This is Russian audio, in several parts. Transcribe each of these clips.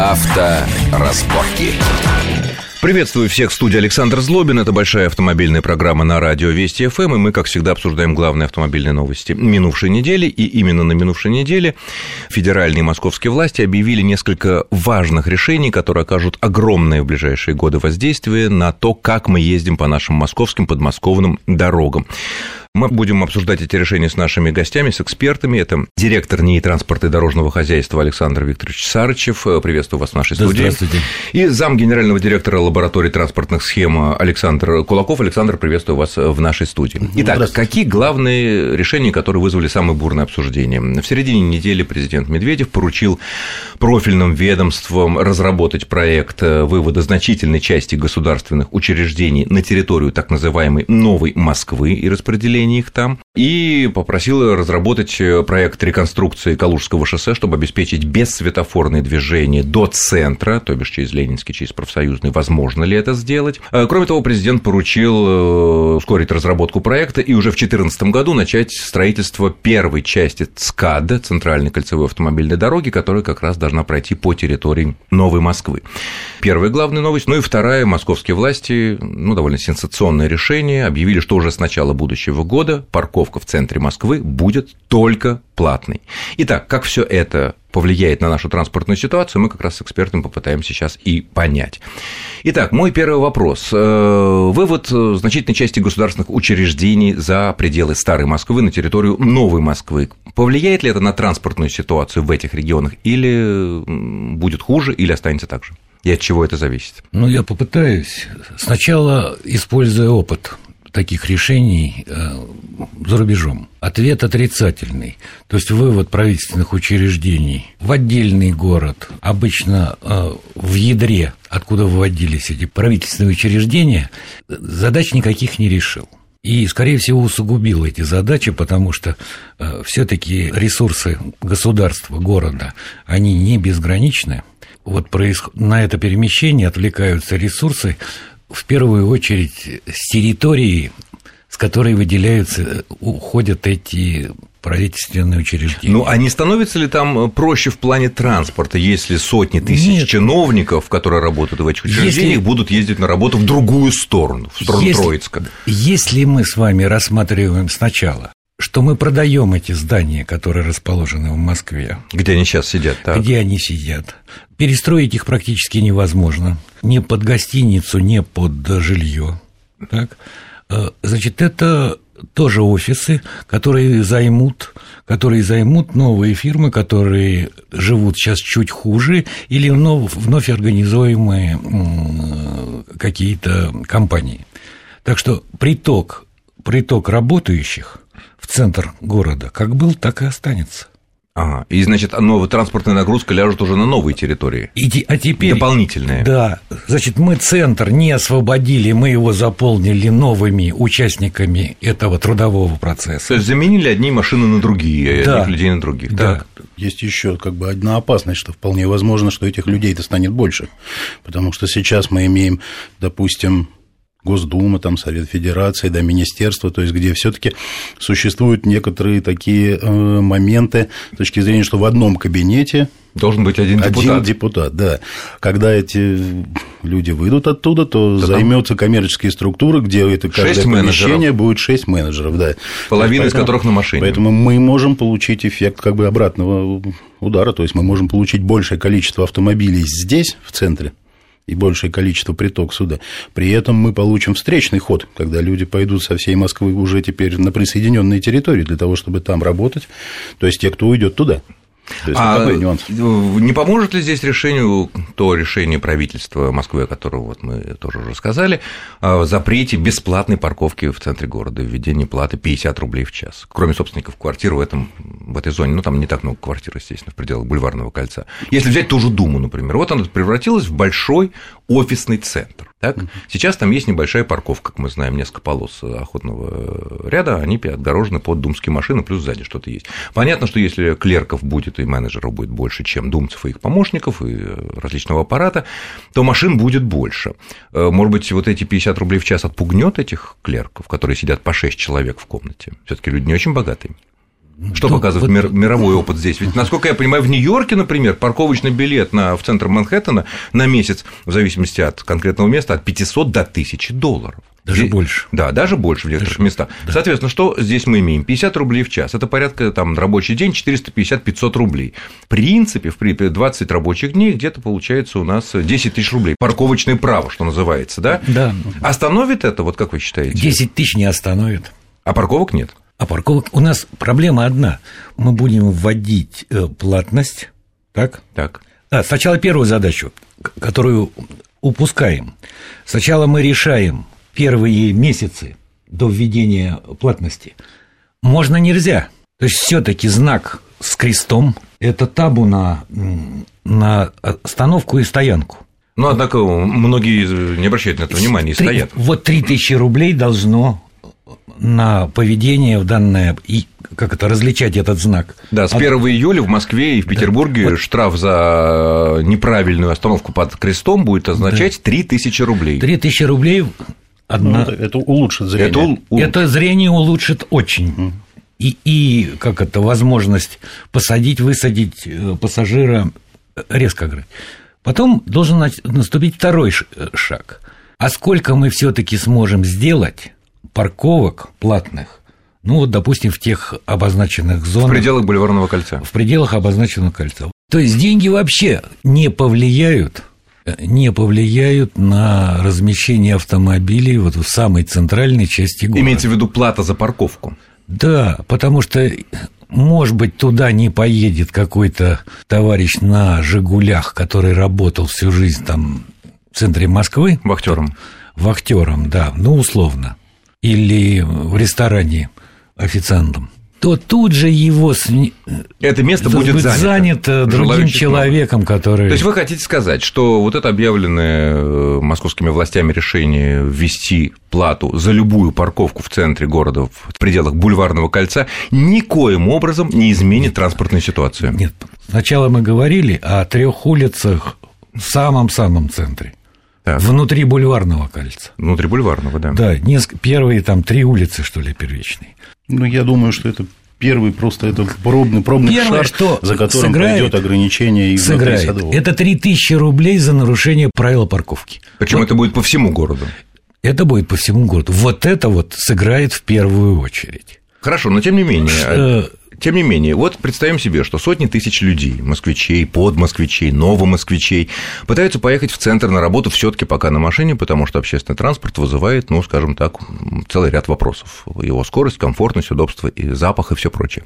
Авторазборки. Приветствую всех в студии Александр Злобин. Это большая автомобильная программа на радио Вести ФМ. И мы, как всегда, обсуждаем главные автомобильные новости минувшей недели. И именно на минувшей неделе федеральные и московские власти объявили несколько важных решений, которые окажут огромное в ближайшие годы воздействие на то, как мы ездим по нашим московским подмосковным дорогам. Мы будем обсуждать эти решения с нашими гостями, с экспертами. Это директор НИИ транспорта и дорожного хозяйства Александр Викторович Сарычев. Приветствую вас в нашей да, студии. Здравствуйте. И зам генерального директора лаборатории транспортных схем Александр Кулаков. Александр, приветствую вас в нашей студии. Итак, какие главные решения, которые вызвали самое бурное обсуждение? В середине недели президент Медведев поручил профильным ведомствам разработать проект вывода значительной части государственных учреждений на территорию так называемой Новой Москвы и распределения их там, и попросила разработать проект реконструкции Калужского шоссе, чтобы обеспечить бессветофорное движение до центра, то бишь через Ленинский, через профсоюзный, возможно ли это сделать. Кроме того, президент поручил ускорить разработку проекта и уже в 2014 году начать строительство первой части ЦКАД, Центральной кольцевой автомобильной дороги, которая как раз должна пройти по территории Новой Москвы. Первая главная новость. Ну и вторая. Московские власти, ну, довольно сенсационное решение, объявили, что уже с начала будущего года парковка в центре Москвы будет только платной. Итак, как все это повлияет на нашу транспортную ситуацию, мы как раз с экспертами попытаемся сейчас и понять. Итак, мой первый вопрос. Э, вывод значительной части государственных учреждений за пределы Старой Москвы на территорию Новой Москвы. Повлияет ли это на транспортную ситуацию в этих регионах или будет хуже, или останется так же? И от чего это зависит? Ну, я попытаюсь. Сначала, используя опыт таких решений э, за рубежом. Ответ отрицательный. То есть вывод правительственных учреждений в отдельный город, обычно э, в ядре, откуда выводились эти правительственные учреждения, задач никаких не решил. И, скорее всего, усугубил эти задачи, потому что э, все-таки ресурсы государства, города, они не безграничны. Вот происход... на это перемещение отвлекаются ресурсы, в первую очередь с территории, с которой выделяются, уходят эти правительственные учреждения. Ну, а не становится ли там проще в плане транспорта, если сотни тысяч Нет. чиновников, которые работают в этих учреждениях, если... будут ездить на работу в другую сторону, в сторону если... Троицка? Если мы с вами рассматриваем сначала что мы продаем эти здания, которые расположены в Москве. Где они сейчас сидят, так? Где они сидят. Перестроить их практически невозможно. Ни под гостиницу, ни под жилье. Так? Э, значит, это тоже офисы, которые займут, которые займут новые фирмы, которые живут сейчас чуть хуже, или вновь, вновь организуемые какие-то компании. Так что приток, приток работающих центр города. Как был, так и останется. Ага. И, значит, новая транспортная нагрузка ляжет уже на новые территории. И, а теперь... Дополнительные. Да. Значит, мы центр не освободили, мы его заполнили новыми участниками этого трудового процесса. То есть заменили одни машины на другие, да. одних людей на других. Да. Так. Есть еще как бы одна опасность, что вполне возможно, что этих людей-то станет больше. Потому что сейчас мы имеем, допустим, Госдума, там, Совет Федерации, да, Министерство, то есть где все-таки существуют некоторые такие э, моменты с точки зрения, что в одном кабинете Должен быть один депутат. Один депутат, да. Когда эти люди выйдут оттуда, то, то займется коммерческие структуры, где это каждое помещение будет шесть менеджеров, да. Половина из которых на машине. Поэтому мы можем получить эффект как бы обратного удара, то есть мы можем получить большее количество автомобилей здесь, в центре, и большее количество приток сюда. При этом мы получим встречный ход, когда люди пойдут со всей Москвы уже теперь на присоединенные территории для того, чтобы там работать, то есть те, кто уйдет туда. То есть, а нюанс? Не поможет ли здесь решению то решение правительства Москвы, о котором вот мы тоже уже сказали, о запрете бесплатной парковки в центре города, введение платы 50 рублей в час, кроме собственников квартир в, этом, в этой зоне, ну, там не так много квартир, естественно, в пределах Бульварного кольца. Если взять ту же Думу, например, вот она превратилась в большой офисный центр. Так? Сейчас там есть небольшая парковка, как мы знаем, несколько полос охотного ряда, они отгорожены под думские машины, плюс сзади что-то есть. Понятно, что если клерков будет и менеджеров будет больше, чем думцев и их помощников, и различного аппарата, то машин будет больше. Э, может быть, вот эти 50 рублей в час отпугнет этих клерков, которые сидят по 6 человек в комнате? все таки люди не очень богатые. Что да, показывает вот... мир, мировой опыт здесь? Ведь, насколько я понимаю, в Нью-Йорке, например, парковочный билет на, в центр Манхэттена на месяц, в зависимости от конкретного места, от 500 до 1000 долларов. Даже Здесь, больше. Да, даже больше в некоторых даже, местах. Да. Соответственно, что здесь мы имеем? 50 рублей в час. Это порядка там рабочий день 450-500 рублей. В принципе, в 20 рабочих дней где-то получается у нас 10 тысяч рублей. Парковочное право, что называется, да? Да. Остановит это, вот как вы считаете? 10 тысяч не остановит. А парковок нет? А парковок у нас проблема одна. Мы будем вводить э, платность, так? Так. А, сначала первую задачу, которую упускаем. Сначала мы решаем первые месяцы до введения платности. Можно нельзя. То есть все-таки знак с крестом – это табу на, на остановку и стоянку. Но, однако, многие не обращают на это внимания и стоят. Вот 3000 рублей должно на поведение в данное и как это различать этот знак. Да, с 1 От... июля в Москве и в Петербурге да. вот... штраф за неправильную остановку под крестом будет означать да. 3000 рублей. 3000 рублей одна... Ну, это, это улучшит зрение. Это, у... это зрение улучшит очень. Mm. И, и как это возможность посадить, высадить э, пассажира резко играть. Потом должен наступить второй э, шаг. А сколько мы все-таки сможем сделать парковок платных, ну вот, допустим, в тех обозначенных зонах. В пределах Бульварного кольца. В пределах обозначенного кольца. То есть деньги вообще не повлияют не повлияют на размещение автомобилей вот в самой центральной части города. Имеется в виду плата за парковку? Да, потому что может быть, туда не поедет какой-то товарищ на «Жигулях», который работал всю жизнь там в центре Москвы. Вахтером. Вахтером, да, ну, условно или в ресторане официантом, то тут же его это место будет занято, занято другим человеком, много. который. То есть вы хотите сказать, что вот это объявленное э, московскими властями решение ввести плату за любую парковку в центре города в пределах бульварного кольца никоим образом не изменит транспортную ситуацию? Нет. Сначала мы говорили о трех улицах в самом-самом центре. Так. Внутри бульварного кольца. Внутри бульварного, да. Да, несколько, первые там три улицы, что ли, первичные. Ну, я думаю, что это первый просто это пробный, пробный Первое, шар, что за которым сыграет, пройдет ограничение и сыграет. Садового. Это 3000 рублей за нарушение правил парковки. Причем вот. это будет по всему городу. Это будет по всему городу. Вот это вот сыграет в первую очередь. Хорошо, но тем не менее. Э, тем не менее, вот представим себе, что сотни тысяч людей, москвичей, подмосквичей, новомосквичей, пытаются поехать в центр на работу все таки пока на машине, потому что общественный транспорт вызывает, ну, скажем так, целый ряд вопросов. Его скорость, комфортность, удобство, и запах и все прочее.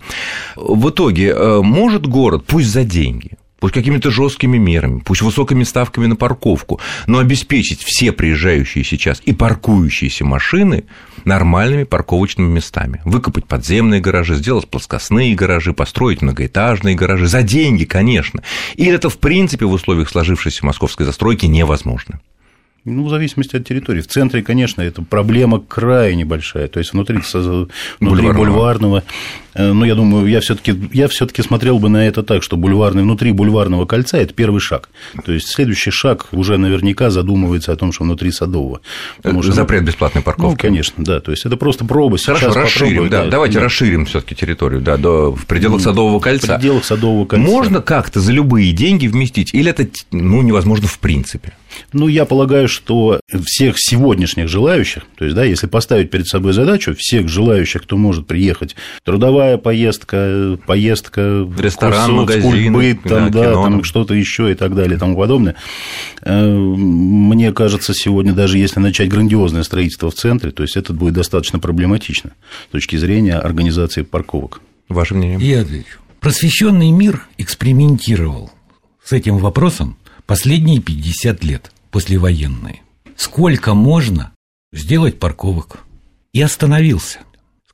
В итоге, э, может город, пусть за деньги, пусть какими-то жесткими мерами, пусть высокими ставками на парковку, но обеспечить все приезжающие сейчас и паркующиеся машины нормальными парковочными местами. Выкопать подземные гаражи, сделать плоскостные гаражи, построить многоэтажные гаражи. За деньги, конечно. И это, в принципе, в условиях сложившейся московской застройки невозможно. Ну, в зависимости от территории. В центре, конечно, это проблема крайне большая. То есть внутри, внутри бульварного. бульварного. Э, ну, я думаю, я все-таки я все-таки смотрел бы на это так, что бульварный внутри бульварного кольца это первый шаг. То есть следующий шаг уже наверняка задумывается о том, что внутри садового. Потому что, Запрет бесплатной парковки. Ну, конечно, да. То есть это просто проба. Хорошо, Сейчас расширим. Да, да, давайте да. расширим все-таки территорию, да, до в пределах садового кольца. В пределах садового кольца. Можно как-то за любые деньги вместить, или это ну невозможно в принципе? Ну, я полагаю, что всех сегодняшних желающих, то есть, да, если поставить перед собой задачу, всех желающих, кто может приехать, трудовая поездка, поездка в ресторан, курсов, магазин, кульбыт, там, да, да, там что-то еще и так далее и тому подобное. Э, мне кажется, сегодня даже если начать грандиозное строительство в центре, то есть это будет достаточно проблематично с точки зрения организации парковок. Ваше мнение? Я отвечу. Просвещенный мир экспериментировал с этим вопросом последние 50 лет, послевоенные. Сколько можно сделать парковок? И остановился.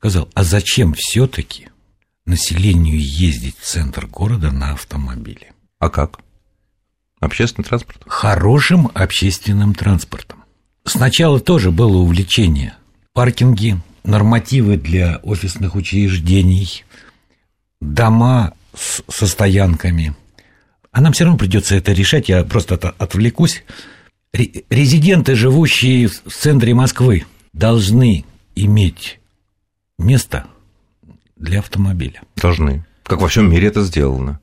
Сказал, а зачем все-таки населению ездить в центр города на автомобиле? А как? Общественный транспорт? Хорошим общественным транспортом. Сначала тоже было увлечение. Паркинги, нормативы для офисных учреждений, дома с, со стоянками – а нам все равно придется это решать, я просто отвлекусь. Резиденты, живущие в центре Москвы, должны иметь место для автомобиля. Должны. Как во всем мире это сделано.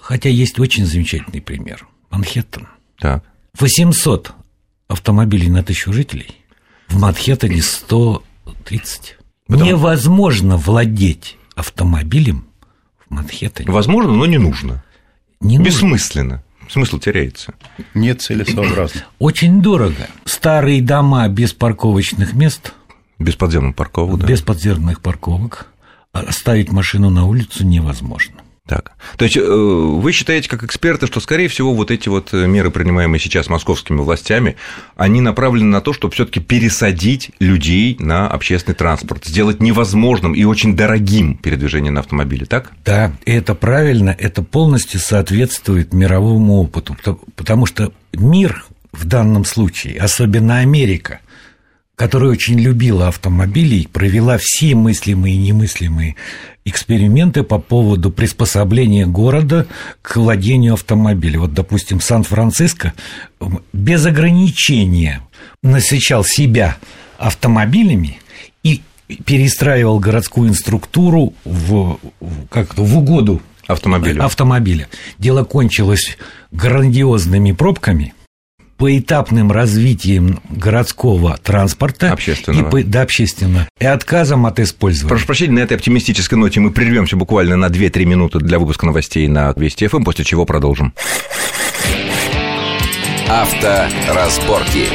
Хотя есть очень замечательный пример. Манхэттен. Так. 800 автомобилей на тысячу жителей. В Манхэттене 130. Потому... Невозможно владеть автомобилем в Манхэттене. Возможно, но не нужно. Не Бессмысленно. Нужно. Смысл теряется. Нет целесообразно. Очень дорого. Старые дома без парковочных мест. Без подземных парковок, да. Без подземных парковок. Оставить машину на улицу невозможно. Так. То есть э, вы считаете, как эксперты, что, скорее всего, вот эти вот э, меры, принимаемые сейчас московскими властями, они направлены на то, чтобы все-таки пересадить людей на общественный транспорт, сделать невозможным и очень дорогим передвижение на автомобиле, так? Да, и это правильно, это полностью соответствует мировому опыту, потому что мир в данном случае, особенно Америка, которая очень любила автомобили и провела все мыслимые и немыслимые эксперименты по поводу приспособления города к владению автомобилем. Вот, допустим, Сан-Франциско без ограничения насыщал себя автомобилями и перестраивал городскую инструктуру в, как в угоду автомобиля. автомобиля. Дело кончилось грандиозными пробками – поэтапным развитием городского транспорта общественного. И, по, да, общественно, и отказом от использования. Прошу прощения, на этой оптимистической ноте мы прервемся буквально на 2-3 минуты для выпуска новостей на Вести ФМ, после чего продолжим. Авторазборки.